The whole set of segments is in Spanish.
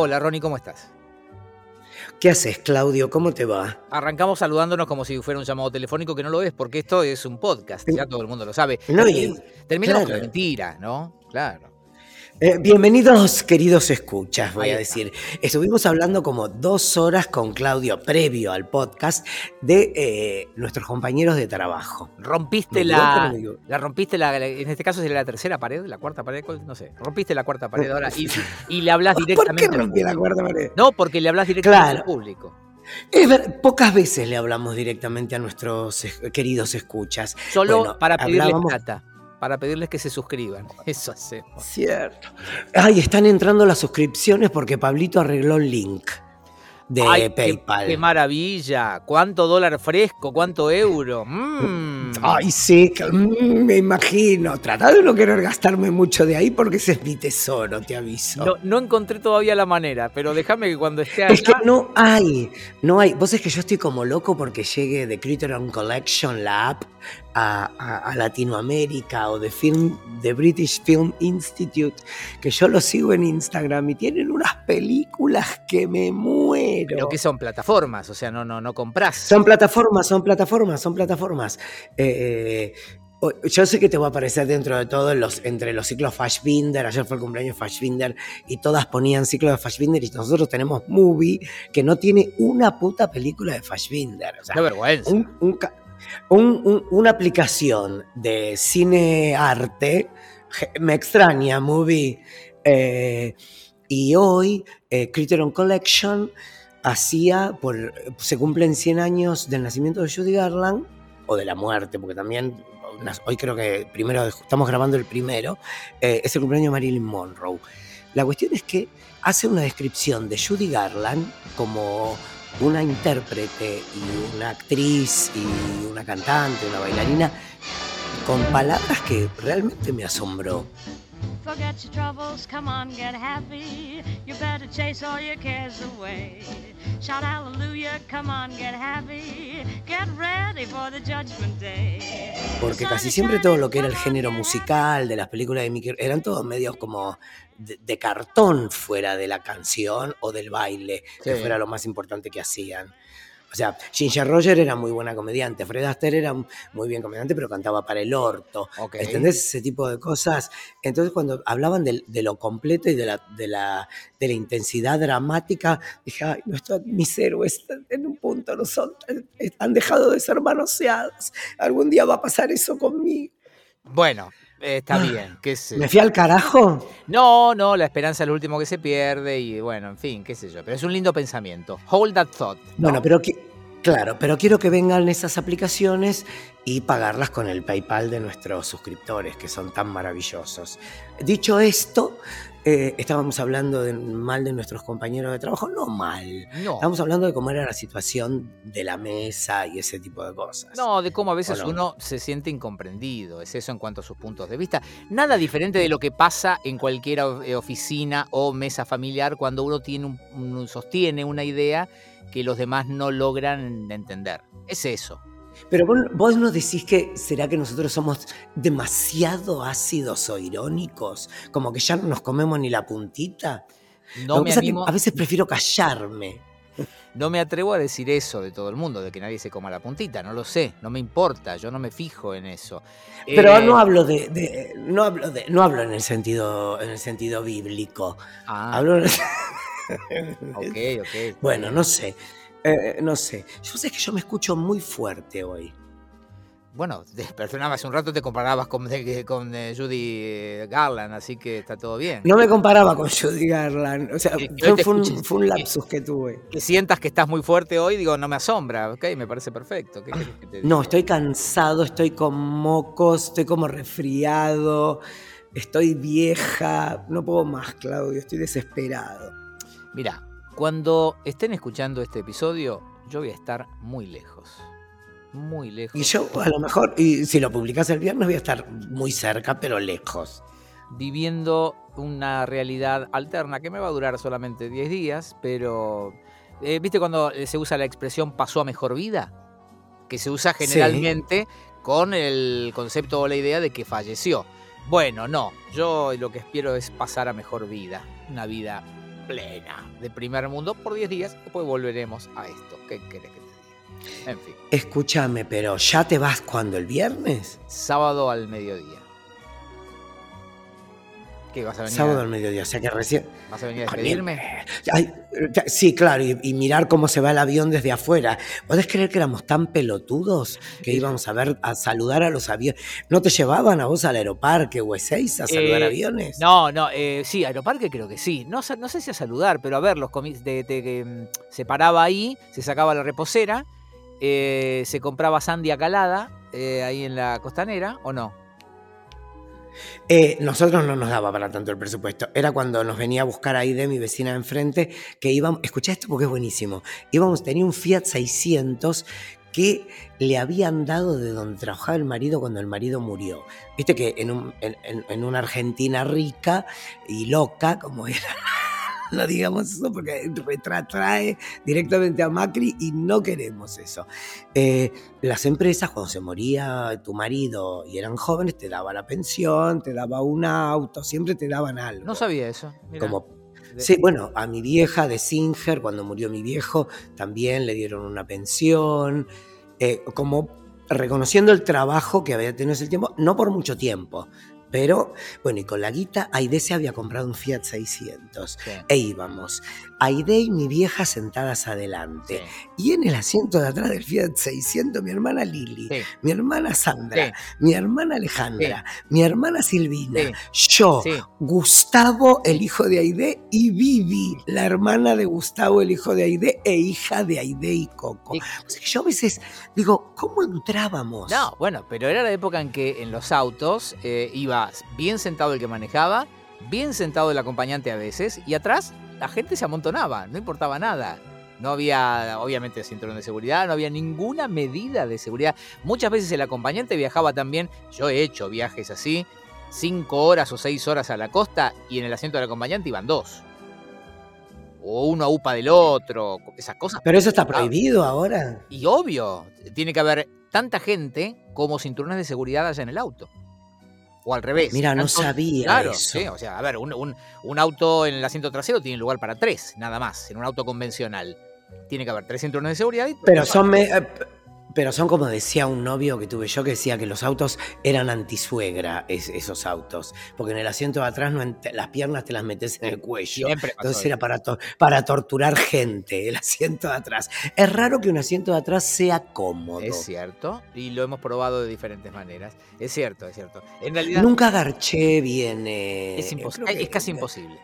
Hola Ronnie, ¿cómo estás? ¿Qué haces, Claudio? ¿Cómo te va? Arrancamos saludándonos como si fuera un llamado telefónico que no lo es, porque esto es un podcast, ya todo el mundo lo sabe. No, y- Terminamos claro. con la mentira, ¿no? Claro. Eh, bienvenidos, queridos escuchas, voy a decir. Estuvimos hablando como dos horas con Claudio previo al podcast de eh, nuestros compañeros de trabajo. Rompiste la, la rompiste la, la- en este caso sería la tercera pared, la cuarta pared, no sé. Rompiste la cuarta pared ahora y, y le hablas ¿Por directamente. qué al rompí la cuarta pared? No, porque le hablas directamente Claro. al público. Es ver- pocas veces le hablamos directamente a nuestros queridos escuchas. Solo Bueno, para hablábamos- plata, para pedirles que se suscriban. Eso hacemos. Cierto. Ay, están entrando las suscripciones porque Pablito arregló el link de Ay, qué- PayPal. Qué, maravilla. ¿Cuánto dólar fresco? ¿Cuánto euro? Mm. Ay, sí, que- mm, me imagino. Trata de no querer gastarme mucho de ahí porque ese es mi tesoro, te aviso. No, no encontré todavía la manera, pero déjame que cuando esté allá. es que no hay, no hay. Vos es que yo estoy como loco porque llegue de Criterion Collection, la app, a, a- a Latinoamérica o de Film, de British Film Institute, que yo lo sigo en Instagram y tienen unas películas que me muero. Pero que son plataformas, o sea, no, no, no compras. Son plataformas, son plataformas, son plataformas. Eh, o- yo sé que te va a aparecer dentro de todo los, entre los ciclos Fashbinder. Ayer fue el cumpleaños de Fashbinder y todas ponían ciclo de Fashbinder y nosotros tenemos Movie que no tiene una puta película de Fashbinder. O sea, Qué vergüenza. un- un ca- un- un- una aplicación de cine arte me extraña, Movie. Eh, y hoy eh, Criterion Collection hacía, por, se cumplen 100 años del nacimiento de Judy Garland, o de la muerte, porque también hoy creo que primero estamos grabando el primero, eh, es el cumpleaños de Marilyn Monroe. La cuestión es que hace una descripción de Judy Garland como una intérprete y una actriz y una cantante, una bailarina, con palabras que realmente me asombró. Shout hallelujah, come on, get happy. Porque casi siempre todo lo que era el género musical de las películas de Mickey eran todos medios como de, de cartón fuera de la canción o del baile, que Sí. fuera lo más importante que hacían. O sea, Ginger Roger era muy buena comediante, Fred Astaire era muy bien comediante, pero cantaba para el orto. Ok. ¿Entendés ese tipo de cosas? Entonces, cuando hablaban del- de, lo completo y de la, de, la, de la intensidad dramática, dije, ay, no, esto- mis héroes en un punto no son, eh, han dejado de ser manoseados. Algún día va a pasar eso conmigo. Bueno, eh, está bien, qué sé yo. ¿Me fui al carajo? No, no, la esperanza es lo último que se pierde y bueno, en fin, qué sé yo. Pero es un lindo pensamiento. Hold that thought. ¿no? Bueno, pero qui- claro, pero quiero que vengan esas aplicaciones y pagarlas con el PayPal de nuestros suscriptores, que son tan maravillosos. Dicho esto, eh, estábamos hablando de- mal de nuestros compañeros de trabajo, no mal. No. Estamos hablando de cómo era la situación de la mesa y ese tipo de cosas. No, de cómo a veces uno se siente incomprendido, es eso en cuanto a sus puntos de vista. Nada diferente de lo que pasa en cualquier eh, oficina o mesa familiar cuando uno tiene un, un- sostiene una idea que los demás no logran entender. Es eso. Pero vos, vos no decís que será que nosotros somos demasiado ácidos o irónicos, como que ya no nos comemos ni la puntita. No me, que a veces prefiero callarme. no me atrevo a decir eso de todo el mundo, de que nadie se coma la puntita, no lo sé, no me importa, yo no me fijo en eso. Pero Eh, no hablo de, de- no hablo de, no hablo en el sentido, en el sentido bíblico. ah, Hablo en- ok, ok. bueno, no sé. Eh, no sé. Yo sé que yo me escucho muy fuerte hoy. Bueno, perdóname, hace un rato te comparabas con, de- con eh, Judy Garland, así que está todo bien. No me comparaba con Judy Garland. O sea, Que- que fue, te un, escuches. fue un lapsus que tuve. Que sientas que estás muy fuerte hoy, digo, no me asombra, ok, me parece perfecto. ¿Qué querés que te? No, estoy cansado, estoy con mocos, estoy como resfriado, estoy vieja. No puedo más, Claudio, estoy desesperado. Mira, cuando estén escuchando este episodio, yo voy a estar muy lejos. Muy lejos. Y yo, a lo mejor, y si lo publicas el viernes, voy a estar muy cerca, pero lejos. viviendo una realidad alterna que me va a durar solamente 10 días, pero eh, ¿viste cuando eh, se usa la expresión pasó a mejor vida? Que se usa Sí. generalmente con el concepto o la idea de que falleció. Bueno, no, yo lo que espero es pasar a mejor vida, una vida plena de primer mundo por 10 días. Después volveremos a esto. ¿Qué querés que te diga? En fin, Escúchame, pero ¿ya te vas cuando el viernes? sábado al mediodía. ¿Qué vas a venir? Sábado a, al mediodía, o sea que recién... ¿Vas a venir a despedirme? Ay, sí, claro, y, y mirar cómo se va el avión desde afuera. ¿Podés creer que éramos tan pelotudos que íbamos a ver, a saludar a los aviones? ¿No te llevaban a vos al aeroparque o a saludar Eh, aviones? No, no, eh, sí, Aeroparque creo que sí. No, sé si a saludar, pero a ver, los comi- de, de- mm, se paraba ahí, se sacaba la reposera, eh, se compraba sandia calada eh, ahí en la costanera, ¿o no? Eh, nosotros no nos daba para tanto el presupuesto. Era cuando nos venía a buscar Aide, mi vecina de enfrente, que íbamos, escuché esto porque es buenísimo, íbamos, tenía un Fiat 600 que le habían dado de donde trabajaba el marido cuando el marido murió. Viste que en, un- en- en- en una Argentina rica y loca, como era, no digamos eso porque retrae directamente a Macri y no queremos eso. Eh, las empresas, cuando se moría tu marido y eran jóvenes, te daba la pensión, te daba un auto, siempre te daban algo. No sabía eso. mirá. Como, sí, bueno, a mi vieja de Singer, cuando murió mi viejo, también le dieron una pensión, eh, como reconociendo el trabajo que había tenido ese tiempo, no por mucho tiempo. Pero, bueno, y con la guita, Aide se había comprado un Fiat 600. Sí, E íbamos, Aide y mi vieja sentadas adelante. sí, Y en el asiento de atrás del Fiat 600, mi hermana Lili, sí, mi hermana Sandra, sí, mi hermana Alejandra, mi hermana Silvina, yo. Gustavo, el hijo de Aide, y Vivi, la hermana de Gustavo, el hijo de Aide, e hija de Aide y Coco. O sea yo a veces digo, ¿cómo entrábamos? No, bueno, pero era la época en que en los autos eh, iba bien sentado el que manejaba, bien sentado el acompañante a veces, y atrás la gente se amontonaba, no importaba nada. No había, obviamente, cinturón de seguridad, no había ninguna medida de seguridad. Muchas veces el acompañante viajaba también, yo he hecho viajes así, cinco horas o seis horas a la costa y en el asiento del acompañante iban dos. O uno a upa del otro, esas cosas. Pero eso está Ah, prohibido ahora. y obvio, tiene que haber tanta gente como cinturones de seguridad allá en el auto. O al revés. Mira, no Tanto- sabía Claro, eso. sí, o sea, a ver, un, un- un auto en el asiento trasero tiene lugar para tres, nada más, en un auto convencional. Tiene que haber tres cinturones de seguridad. y- Pero son, me- eh, pero son como decía un novio que tuve yo que decía que los autos eran antisuegra, es- esos autos. Porque en el asiento de atrás no las piernas te las metes en el cuello. Siempre Entonces era para, to- para torturar gente, el asiento de atrás. Es raro que un asiento de atrás sea cómodo. Es cierto, y lo hemos probado de diferentes maneras. Es cierto, es cierto. En realidad Nunca garché bien. eh, es casi imposible.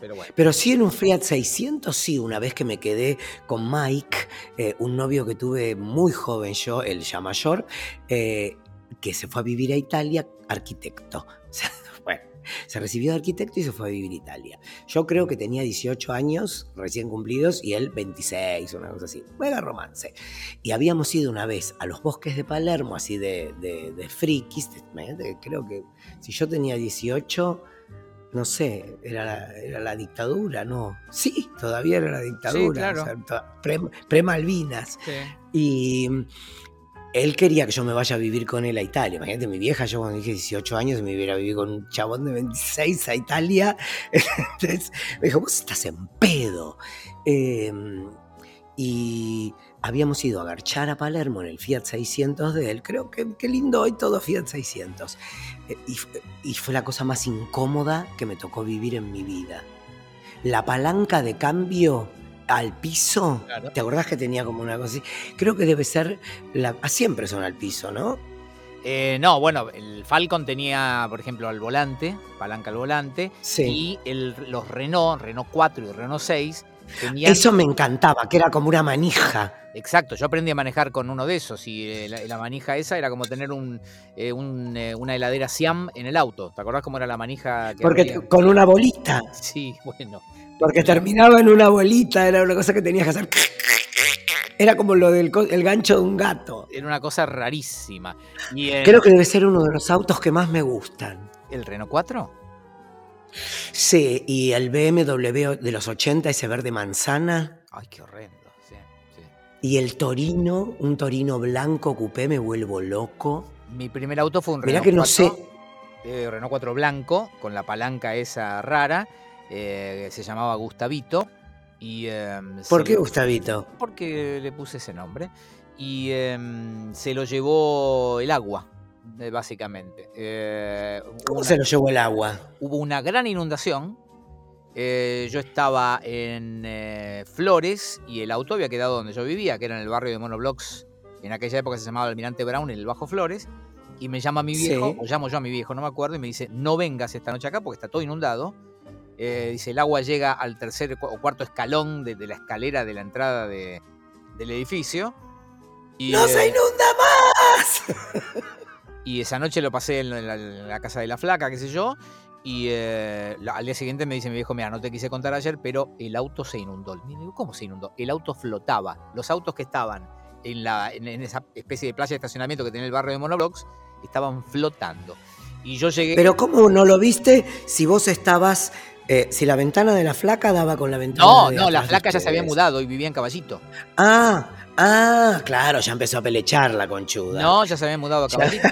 Pero bueno. Pero sí en un Fiat 600, sí, una vez que me quedé con Mike, eh, un novio que tuve muy joven yo, el ya mayor, eh, que se fue a vivir a Italia, arquitecto. Se recibió de arquitecto y se fue a vivir a Italia. Yo creo que tenía 18 años recién cumplidos y él 26, una cosa así. Mega romance. Y habíamos ido una vez a los bosques de Palermo, así de, de, de frikis. creo que si yo tenía 18 no sé, era la, era la dictadura, ¿no? Sí, todavía era la dictadura, claro. o sea, to- pre- pre-Malvinas. Sí. y mm, él quería que yo me vaya a vivir con él a Italia. Imagínate, mi vieja, yo cuando dije 18 años, me hubiera vivido con un chabón de 26 a Italia. Entonces me dijo, vos estás en pedo. Eh, y habíamos ido a garchar a Palermo en el Fiat 600 de él. Creo que qué lindo hoy todo Fiat 600. Eh, y, y fue la cosa más incómoda que me tocó vivir en mi vida. La palanca de cambio al piso, Claro. ¿te acordás que tenía como una cosa así? Creo que debe ser, la, ah, siempre son al piso, ¿no? Eh, no, bueno, el Falcon tenía, por ejemplo, al volante, palanca al volante, Sí. y el- los Renault, Renault 4 y Renault 6, Eso me encantaba, que era como una manija. Exacto, yo aprendí a manejar con uno de esos y eh, la, la manija esa era como tener un, eh, un, eh, una heladera Siam en el auto. ¿Te acordás cómo era la manija? Que Porque con una bolita. Sí, bueno. Porque terminaba en una bolita, era una cosa que tenías que hacer. Era como lo del el gancho de un gato. Era una cosa rarísima. Y el, Creo que debe ser uno de los autos que más me gustan. ¿El Renault 4? Sí, y el BMW de los 80, ese verde manzana. Ay, qué horrendo. Sí, sí. Y el Torino, un Torino blanco coupé, me vuelvo loco. Mi primer auto fue un Mirá Renault que no 4, sé. eh, Renault 4 blanco, con la palanca esa rara. eh, se llamaba Gustavito. Y, em, ¿Por qué Gustavito? Porque le puse ese nombre. Y em, se lo llevó el agua, básicamente. Eh, ¿Cómo una- se lo llevó el agua? hubo una gran inundación. Eh, yo estaba en eh, Flores y el auto había quedado donde yo vivía, que era en el barrio de Monoblocks. En aquella época se llamaba Almirante Brown, en el Bajo Flores. Y me llama mi viejo, Sí. o llamo yo a mi viejo, no me acuerdo, y me dice, no vengas esta noche acá porque está todo inundado. Eh, dice, el agua llega al tercer o cuarto escalón de, de la escalera de la entrada de- del edificio. Y, ¡No eh, se inunda más! y esa noche lo pasé en la, en la casa de la flaca, qué sé yo. Y eh, al día siguiente me dice mi viejo, mira, no te quise contar ayer, pero el auto se inundó. Y digo, ¿cómo se inundó? El auto flotaba. Los autos que estaban en, la, en, en esa especie de playa de estacionamiento que tiene el barrio de Monoblocks estaban flotando. Y yo llegué... Pero ¿cómo no lo viste si vos estabas... eh, si la ventana de la flaca daba con la ventana no, de no, la flaca ya se había mudado y vivía en Caballito. Ah, ah, claro, ya empezó a pelechar la conchuda. No, ya se había mudado a Ya- Caballito.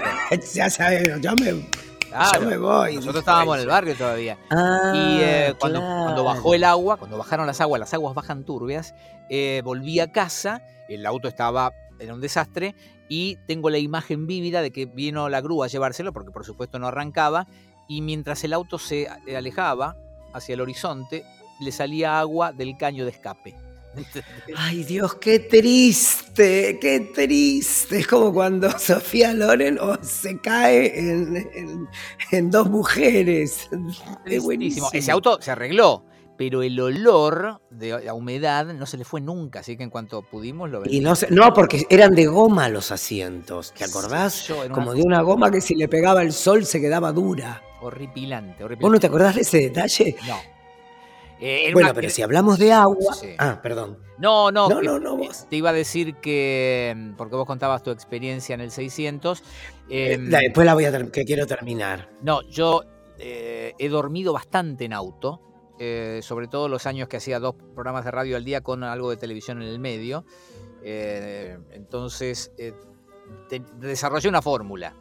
ya sabes, yo me, Claro. yo me voy. Nosotros estábamos en el barrio todavía. Ah, Y eh, cuando, cuando bajó el agua, cuando bajaron las aguas, las aguas bajan turbias, eh, volví a casa, el auto estaba, era un desastre, y tengo la imagen vívida de que vino la grúa a llevárselo, porque por supuesto no arrancaba, y mientras el auto se eh, alejaba hacia el horizonte, le salía agua del caño de escape. Ay, Dios, qué triste, qué triste. Es como cuando Sofía Loren oh, se cae en, en- en dos mujeres. Es buenísimo. Ese auto se arregló, pero el olor de la humedad no se le fue nunca, así que en cuanto pudimos lo Y no, no, porque eran de goma los asientos, ¿te acordás? Yo, Como de una goma que si le pegaba el sol se quedaba dura. horripilante, horripilante. ¿Vos no te acordás de ese detalle? No. Eh, Bueno, pero si hablamos de agua. Sí. Ah, perdón. No, no, No, que- no, no, vos. Te iba a decir que, mm, porque vos contabas tu experiencia en el 600. Eh, em, después la voy a que quiero terminar. no, yo eh, he dormido bastante en auto, sobre todo los años que hacía dos programas de radio al día con algo de televisión en el medio. Entonces, te- desarrollé una fórmula.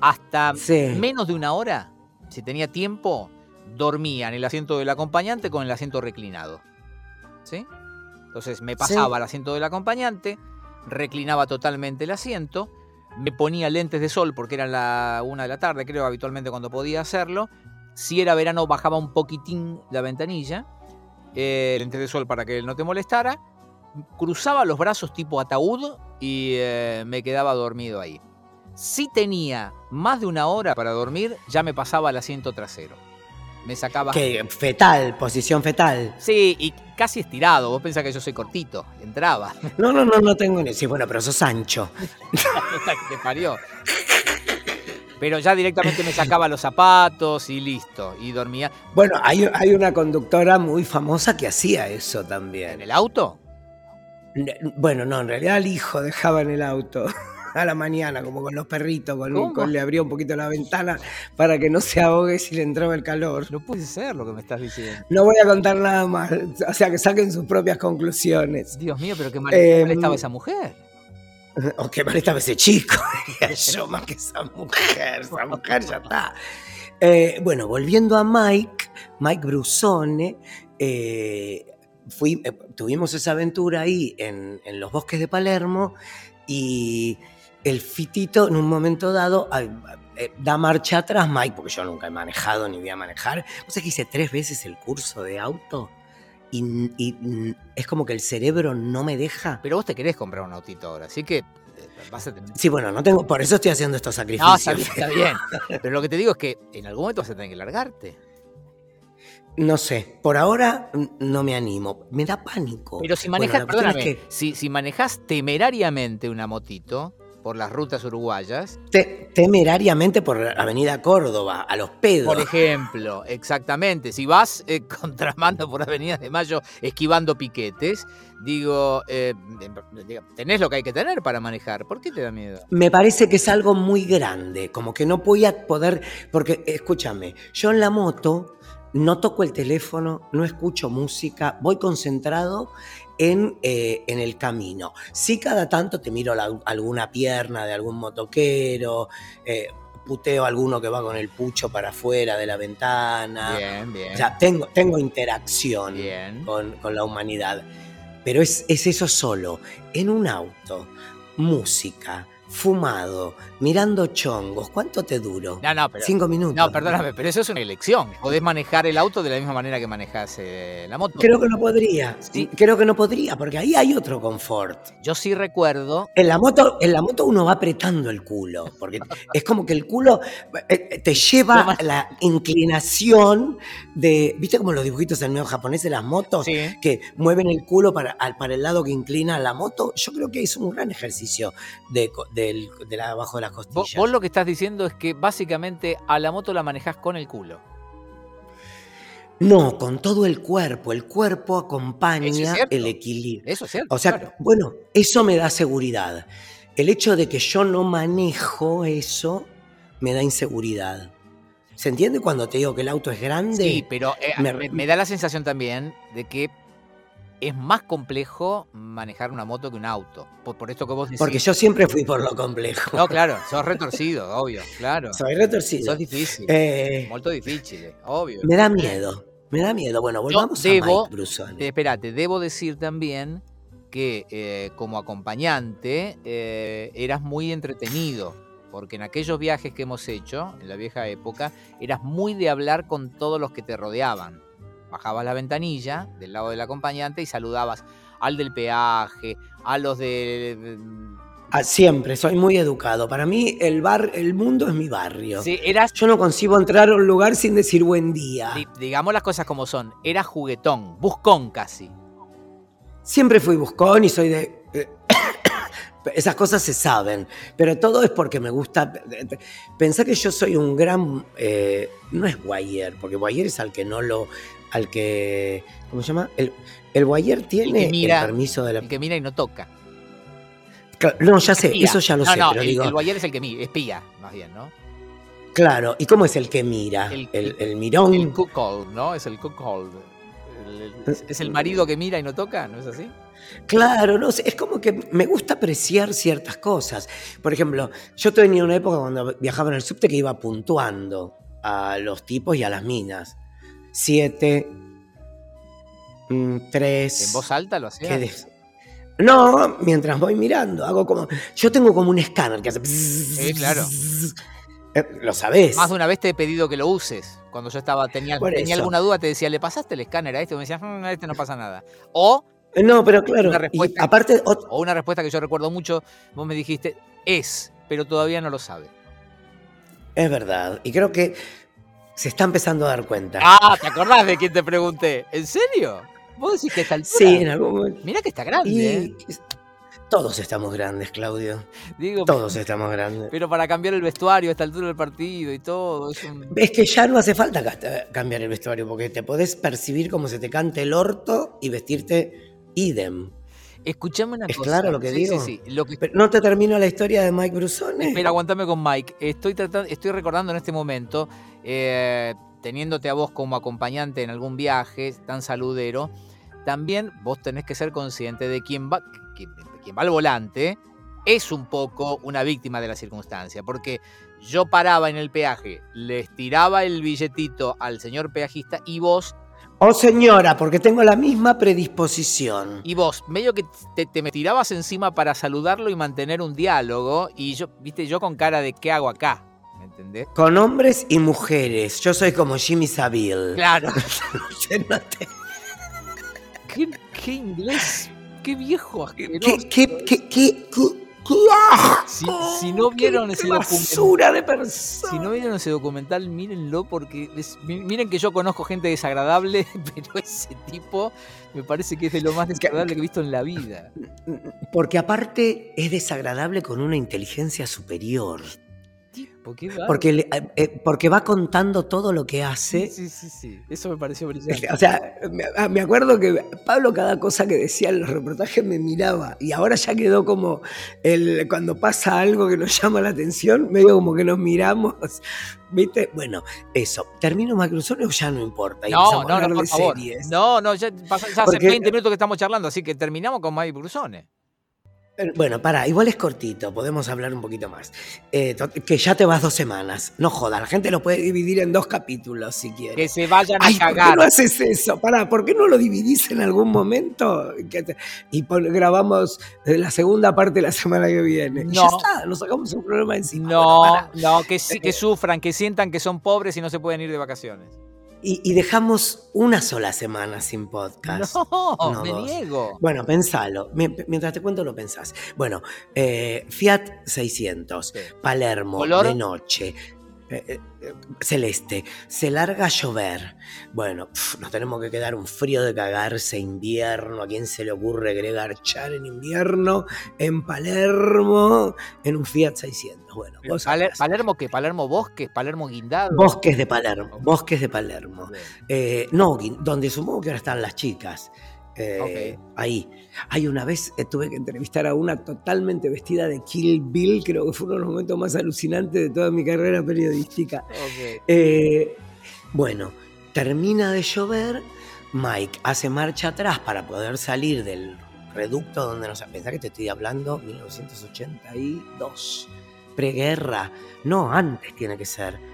Hasta Sí. menos de una hora, si tenía tiempo, dormía en el asiento del acompañante con el asiento reclinado. ¿Sí? Entonces me pasaba al asiento del acompañante, reclinaba totalmente el asiento, me ponía lentes de sol porque era la una de la tarde, creo, habitualmente cuando podía hacerlo. Si era verano, bajaba un poquitín la ventanilla, eh, lentes de sol para que no te molestara, cruzaba los brazos tipo ataúd y eh, me quedaba dormido ahí. Si tenía más de una hora para dormir, ya me pasaba al asiento trasero. Me sacaba. Que fetal, posición fetal. Sí, y casi estirado. Vos pensás que yo soy cortito. Entraba. No, no, no, no tengo ni. Sí, bueno, pero sos ancho. Te parió. Pero ya directamente me sacaba los zapatos y listo. Y dormía. Bueno, hay, hay una conductora muy famosa que hacía eso ¿En también. el auto? Bueno, no, en realidad el hijo dejaba en el auto a la mañana, como con los perritos, con, le abría un poquito la ventana para que no se ahogue si le entraba el calor. No puede ser lo que me estás diciendo. No voy a contar nada más, o sea, que saquen sus propias conclusiones. Dios mío, pero qué mal, Eh, qué mal estaba esa mujer. O qué mal estaba ese chico, diría yo, más que esa mujer. Esa mujer ya está. Eh, bueno, volviendo a Mike, Mike Brusone, eh, fui- eh, tuvimos esa aventura ahí en, en los bosques de Palermo y el fitito en un momento dado eh, da marcha atrás, Mike, porque yo nunca he manejado ni voy a manejar. O sea que hice tres veces el curso de auto y, y, mm, es como que el cerebro no me deja. Pero vos te querés comprar un autito ahora, así que eh, vas a tener. Sí, bueno, no tengo, por eso estoy haciendo estos No, sacrificios. está bien, está bien. Pero lo que te digo es que en algún momento vas a tener que largarte. No sé, por ahora mm, no me animo, me da pánico. Pero si manejas, es perdóname, que si, si manejas temerariamente una motito por las rutas uruguayas, te- temerariamente por Avenida Córdoba, a los pedos. por ejemplo, exactamente, si vas eh, contramando por Avenida de Mayo esquivando piquetes, digo, eh, digo, tenés lo que hay que tener para manejar. ¿Por qué te da miedo? Me parece que es algo muy grande, como que no voy a poder, porque escúchame, yo en la moto no toco el teléfono, no escucho música, voy concentrado en, eh, en el camino. Sí cada tanto te miro la- alguna pierna de algún motoquero, eh, puteo a alguno que va con el pucho para afuera de la ventana. Bien, bien. O sea, tengo, tengo interacción bien. con, con la humanidad. Pero es, es eso solo. En un auto, música, fumado, mirando chongos. ¿Cuánto te duro? No, no, pero. Cinco minutos. No, perdóname, pero eso es una elección. Podés manejar el auto de la misma manera que manejas eh, la moto. Creo que no podría. Sí. Creo que no podría, porque ahí hay otro confort. Yo sí recuerdo. En la moto, en la moto uno va apretando el culo, porque es como que el culo eh, te lleva la inclinación de, ¿viste como los dibujitos en medio japonés de las motos? Sí. Que mueven el culo para, el lado que inclina la moto. Yo creo que es un gran ejercicio de, del- de la, abajo de las costillas. vos lo que estás diciendo es que básicamente a la moto la manejás con el culo. No, con todo el cuerpo. El cuerpo acompaña es el equilibrio. Eso es cierto. O sea, claro. bueno, eso me da seguridad. El hecho de que yo no manejo eso me da inseguridad. ¿Se entiende cuando te digo que el auto es grande? Sí, pero eh, me da la sensación también de que es más complejo manejar una moto que un auto. Por, por esto que vos decís. Porque yo siempre fui por lo complejo. No, claro, sos retorcido, obvio, claro. Soy retorcido. Sos difícil. Eh, Molto difícil, obvio. me da miedo. Me da miedo. Bueno, volvamos debo- a Mike Brusoni. Eh, espérate, debo decir también que eh, como acompañante eh, eras muy entretenido, porque en aquellos viajes que hemos hecho, en la vieja época, eras muy de hablar con todos los que te rodeaban. Bajabas la ventanilla del lado del acompañante y saludabas al del peaje, a los de... Ah, siempre, soy muy educado. Para mí, el bar, el mundo es mi barrio. Sí, eras, Yo no concibo entrar a un lugar sin decir buen día. di- digamos las cosas como son, eras juguetón, buscón casi. Siempre fui buscón y soy de... eh, Esas cosas se saben, pero todo es porque me gusta... Pensá que yo soy un gran... eh, no es guayer, porque guayer es al que no lo... al que... ¿Cómo se llama? El, el guayer tiene el, mira, permiso de la... El que mira y no toca. Claro, No, ya sé, Espía. eso ya lo no, sé, no, pero el, digo... el guayer es el que mira, espía, más bien, ¿no? Claro, ¿y cómo es el que mira? El- El, el, mirón. El cuckold, ¿no? Es el cuckold. Es- es el marido que mira y no toca, ¿no es así? Claro, no sé, es como que me gusta apreciar ciertas cosas. Por ejemplo, yo tenía una época cuando viajaba en el subte que iba puntuando a los tipos y a las minas. Siete, mm, tres. En voz alta lo hacía. ¿qué des- No, mientras voy mirando, hago como. Yo tengo como un escáner que hace. Sí, claro. Eh, Lo sabés. Más de una vez te he pedido que lo uses. Cuando yo estaba, tenía, tenía alguna duda, te decía, ¿le pasaste el escáner a este? Y me decías, "Mm, a este no pasa nada. O, No, pero claro. Una y respuesta- aparte, o una respuesta que yo recuerdo mucho, vos me dijiste, es, pero todavía no lo sabe. es verdad. Y creo que se está empezando a dar cuenta. Ah, ¿te acordás de quién te pregunté? ¿En serio? Vos decís que está altura. sí, en algún momento. Mirá que está grande, Y ¿eh? todos estamos grandes, Claudio. Digo, Todos estamos grandes. pero para cambiar el vestuario a esta altura del partido y todo, es un... Es que ya no hace falta ca- cambiar el vestuario porque te podés percibir como se te cante el orto y vestirte idem. Escuchame una ¿Es cosa. claro lo que Sí, digo? Sí, sí. Lo que... Pero no te termino la historia de Mike Brusone. Espera, aguantame con Mike. Estoy, tratando, estoy recordando en este momento, eh, teniéndote a vos como acompañante en algún viaje tan saludero, también vos tenés que ser consciente de quien va, que- quien va al volante es un poco una víctima de la circunstancia, porque yo paraba en el peaje, les tiraba el billetito al señor peajista y vos, Oh señora, porque tengo la misma predisposición. y vos, medio que te, te me tirabas encima para saludarlo y mantener un diálogo, y yo, viste, yo con cara de ¿qué hago acá? ¿Me entendés? Con hombres y mujeres. Yo soy como Jimmy Savile. Claro. ¿Qué, qué inglés? ¿Qué viejo asqueroso? ¿Qué, qué, qué, qué, Si, si no vieron Qué ese documental, basura de persona. si no vieron ese documental, mírenlo porque es- mi- miren que yo conozco gente desagradable, pero ese tipo me parece que es de lo más desagradable que he visto en la vida. Porque aparte es desagradable con una inteligencia superior. Porque, eh, eh, porque va contando todo lo que hace. Sí, sí, sí. Eso me pareció brillante. O sea, me, ah, me acuerdo que Pablo cada cosa que decía en los reportajes me miraba y ahora ya quedó como el, cuando pasa algo que nos llama la atención, medio como que nos miramos, ¿viste? Bueno, eso. ¿Termino Macruzone o ya no importa? No, no, no, por favor. series. No, no, ya, ya hace Porque- 20 minutos que estamos charlando, así que terminamos con Mike Brusone. Eh, Bueno, para, igual es cortito, podemos hablar un poquito más. Eh, que ya te vas dos semanas. No joda, la gente lo puede dividir en dos capítulos si quiere. Que se vayan a Ay, ¿por qué cagar. no haces eso? Pará, ¿por qué no lo dividís en algún momento? Y grabamos eh, la segunda parte la semana que viene. Y ya está, nos sacamos un programa encima. No, Bueno, no, que, sí- que sufran, que sientan que son pobres y no se pueden ir de vacaciones. Y, y dejamos una sola semana sin podcast. No, No, me dos. niego. Bueno, pensalo. Mi- Mientras te cuento, lo pensás. Bueno, eh, Fiat 600, Sí. Palermo, ¿Color? de noche, eh, eh, celeste, se larga a llover. Bueno, pf, nos tenemos que quedar un frío de cagarse, invierno. ¿A quién se le ocurre querer garchar en invierno? En Palermo, en un Fiat 600. Bueno, vos Paler- sabrás. ¿Palermo qué? ¿Palermo Bosques? ¿Palermo Guindado? Bosques de Palermo, bosques de Palermo. Eh, no, donde supongo que ahora están las chicas. Eh, Ahí. Hay una vez eh, tuve que entrevistar a una totalmente vestida de Kill Bill, creo que fue uno de los momentos más alucinantes de toda mi carrera periodística. Eh, bueno, termina de llover, Mike hace marcha atrás para poder salir del reducto donde nos... Pensá que te estoy hablando 1982, preguerra. No, antes tiene que ser.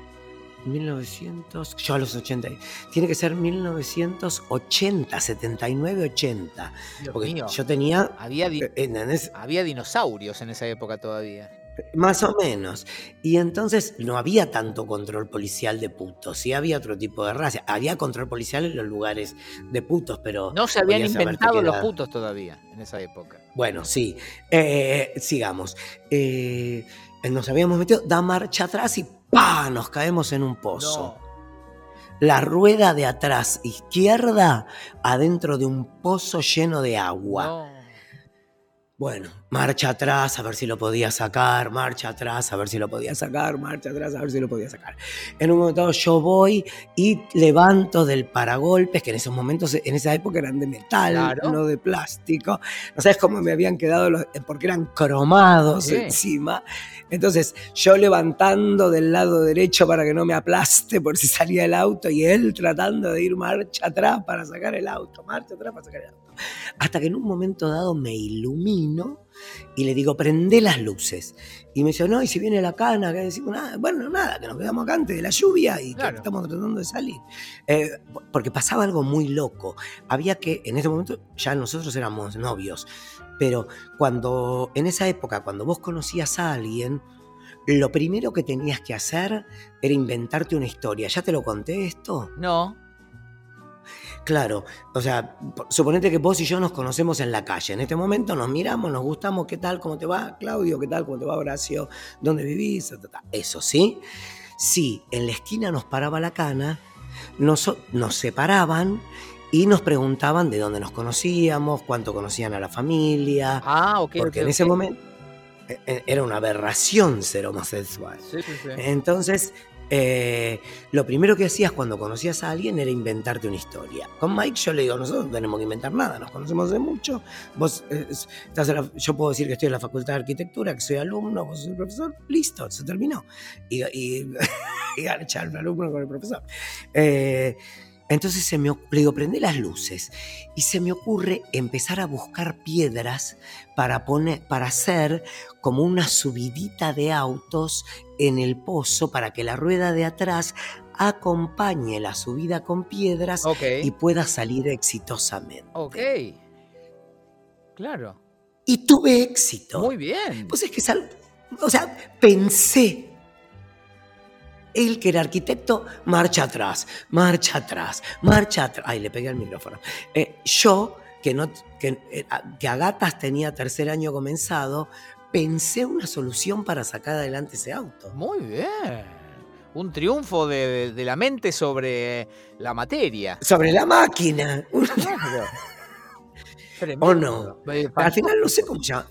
1900, yo a los 80, tiene que ser 1980, 79, 80. Dios Porque mío. yo tenía, Había, di- eh, había dinosaurios en esa época todavía. Más o menos. Y entonces no había tanto control policial de putos, sí había otro tipo de raza. Había control policial en los lugares de putos, pero... No se habían inventado los putos todavía en esa época. Bueno, sí. Eh, sigamos. Eh, nos habíamos metido, da marcha atrás y ¡pa! Nos caemos en un pozo. La rueda de atrás izquierda adentro de un pozo lleno de agua. No. Bueno, marcha atrás a ver si lo podía sacar, marcha atrás a ver si lo podía sacar, marcha atrás a ver si lo podía sacar. En un momento dado yo voy y levanto del paragolpes, que en esos momentos, en esa época eran de metal, Claro. no de plástico. No sabes cómo me habían quedado los, porque eran cromados Sí. encima. Entonces yo levantando del lado derecho para que no me aplaste por si salía el auto y él tratando de ir marcha atrás para sacar el auto, marcha atrás para sacar el auto. Hasta que en un momento dado me ilumino y le digo, prende las luces. Y me dice, no, y si viene la cana, que decimos, nada, bueno, nada, que nos quedamos acá antes de la lluvia y Claro. que estamos tratando de salir. Eh, porque pasaba algo muy loco. Había que, en ese momento ya nosotros éramos novios, pero cuando, en esa época, cuando vos conocías a alguien, lo primero que tenías que hacer era inventarte una historia. ¿Ya te lo conté esto? No. Claro, o sea, po- suponete que vos y yo nos conocemos en la calle. En este momento nos miramos, nos gustamos, ¿qué tal? ¿Cómo te va, Claudio? ¿Qué tal? ¿Cómo te va, Horacio? ¿Dónde vivís? Eso, ¿sí? Si en la esquina nos paraba la cana, nos, nos separaban y nos preguntaban de dónde nos conocíamos, cuánto conocían a la familia, Ah, ok. porque en ese momento eh, eh, era una aberración ser homosexual. Sí, sí, sí. Entonces, eh, lo primero que hacías cuando conocías a alguien era inventarte una historia. Con Mike yo le digo, nosotros no tenemos que inventar nada, nos conocemos de mucho. Vos, eh, yo puedo decir que estoy en la Facultad de Arquitectura, que soy alumno, vos sos el profesor, listo, se terminó. Y, y, y alumno con el profesor. Eh, entonces se me, le digo, prende las luces. Y se me ocurre empezar a buscar piedras para, poner, para hacer como una subidita de autos en el pozo para que la rueda de atrás acompañe la subida con piedras y pueda salir exitosamente. Ok. Claro. Y tuve éxito. Muy bien. Pues es que o sea, pensé. Él que era arquitecto, marcha atrás, marcha atrás, marcha atrás. Ay, le pegué al micrófono. Eh, yo, que, no, que, eh, a- que a gatas tenía tercer año comenzado, pensé una solución para sacar adelante ese auto. Muy bien. Un triunfo de, de- de la mente sobre la materia. Sobre la máquina. ¿O no? Eh, Al final no sé cómo llama.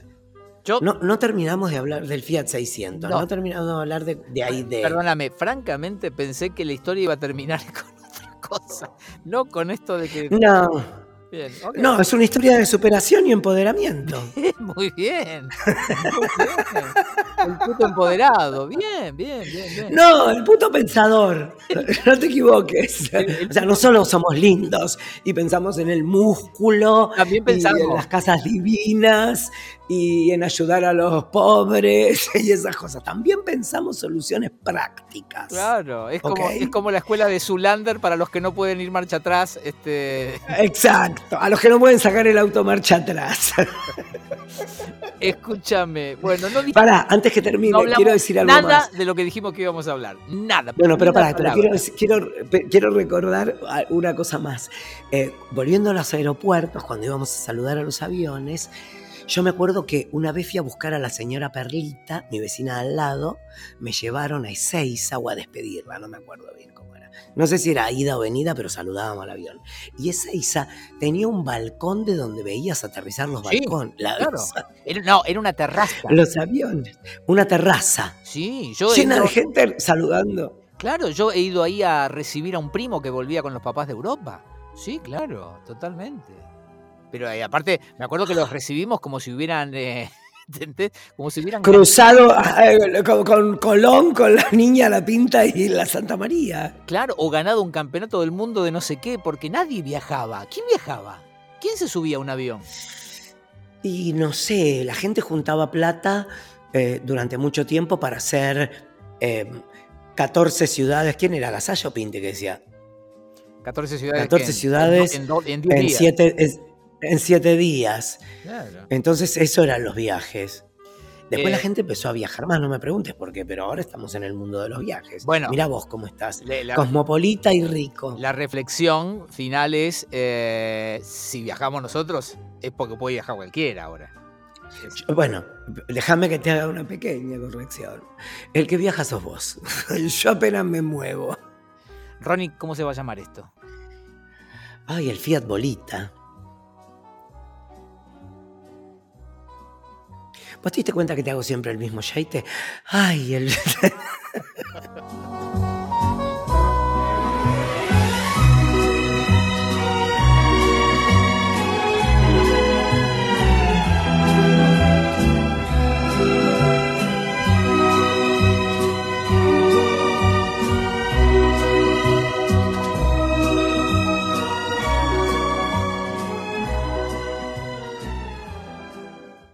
Yo, No, no terminamos de hablar del Fiat 600, no, No. terminamos de hablar de, de ahí de... perdóname, francamente pensé que la historia iba a terminar con otra cosa. No con esto de que. No, Bien, no, es una historia de superación y empoderamiento. Muy bien. Muy bien. El puto empoderado. Bien, bien, bien, bien. No, el puto pensador. No te equivoques. O sea, no solo somos lindos y pensamos en el músculo, También y en pensamos. las casas divinas y en ayudar a los pobres y esas cosas. También pensamos soluciones prácticas. Claro, es como, es como la escuela de Zulander para los que no pueden ir marcha atrás. Este, Exacto. A los que no pueden sacar el auto marcha atrás. escúchame. Bueno, no, Pará, antes que termine, no quiero decir algo nada más. de lo que dijimos que íbamos a hablar. Nada. Bueno, pero pará, pero quiero, quiero, quiero recordar una cosa más. Eh, volviendo a los aeropuertos, cuando íbamos a saludar a los aviones, yo me acuerdo que una vez fui a buscar a la señora Perlita, mi vecina al lado, me llevaron a Ezeiza o a despedirla, no me acuerdo bien cómo era. No sé si era ida o venida, pero saludábamos al avión. Y Ezeiza tenía un balcón de donde veías aterrizar los Sí, balcones, la- claro. Era- no, era una terraza. los aviones, una terraza Sí, yo llena ido- de gente saludando. Claro, yo he ido ahí a recibir a un primo que volvía con los papás de Europa. Sí, claro, totalmente. Pero eh, aparte, me acuerdo que los recibimos como si hubieran. eh, como si hubieran. cruzado eh, con, con Colón, con la niña, la pinta y la Santa María. Claro, o ganado un campeonato del mundo de no sé qué, porque nadie viajaba. ¿Quién viajaba? ¿Quién se subía a un avión? Y no sé, la gente juntaba plata eh, durante mucho tiempo para hacer eh, 14 ciudades. ¿Quién era? ¿Gasalla o Pinte que decía? 14 ciudades. 14 que en- ciudades En, en 10 En días. siete, es- en siete días. Claro. Entonces, eso eran los viajes. Después Eh, la gente empezó a viajar más, no me preguntes por qué, pero ahora estamos en el mundo de los viajes. Bueno. Mira vos cómo estás. La- Cosmopolita y rico. La reflexión final es: eh, si viajamos nosotros, es porque puede viajar cualquiera ahora. Bueno, déjame que te haga una pequeña corrección. El que viaja sos vos. Yo apenas me muevo. Ronnie, ¿cómo se va a llamar esto? Ay, el Fiat Bolita. ¿Vos te diste cuenta que te hago siempre el mismo shaite? Ay, el...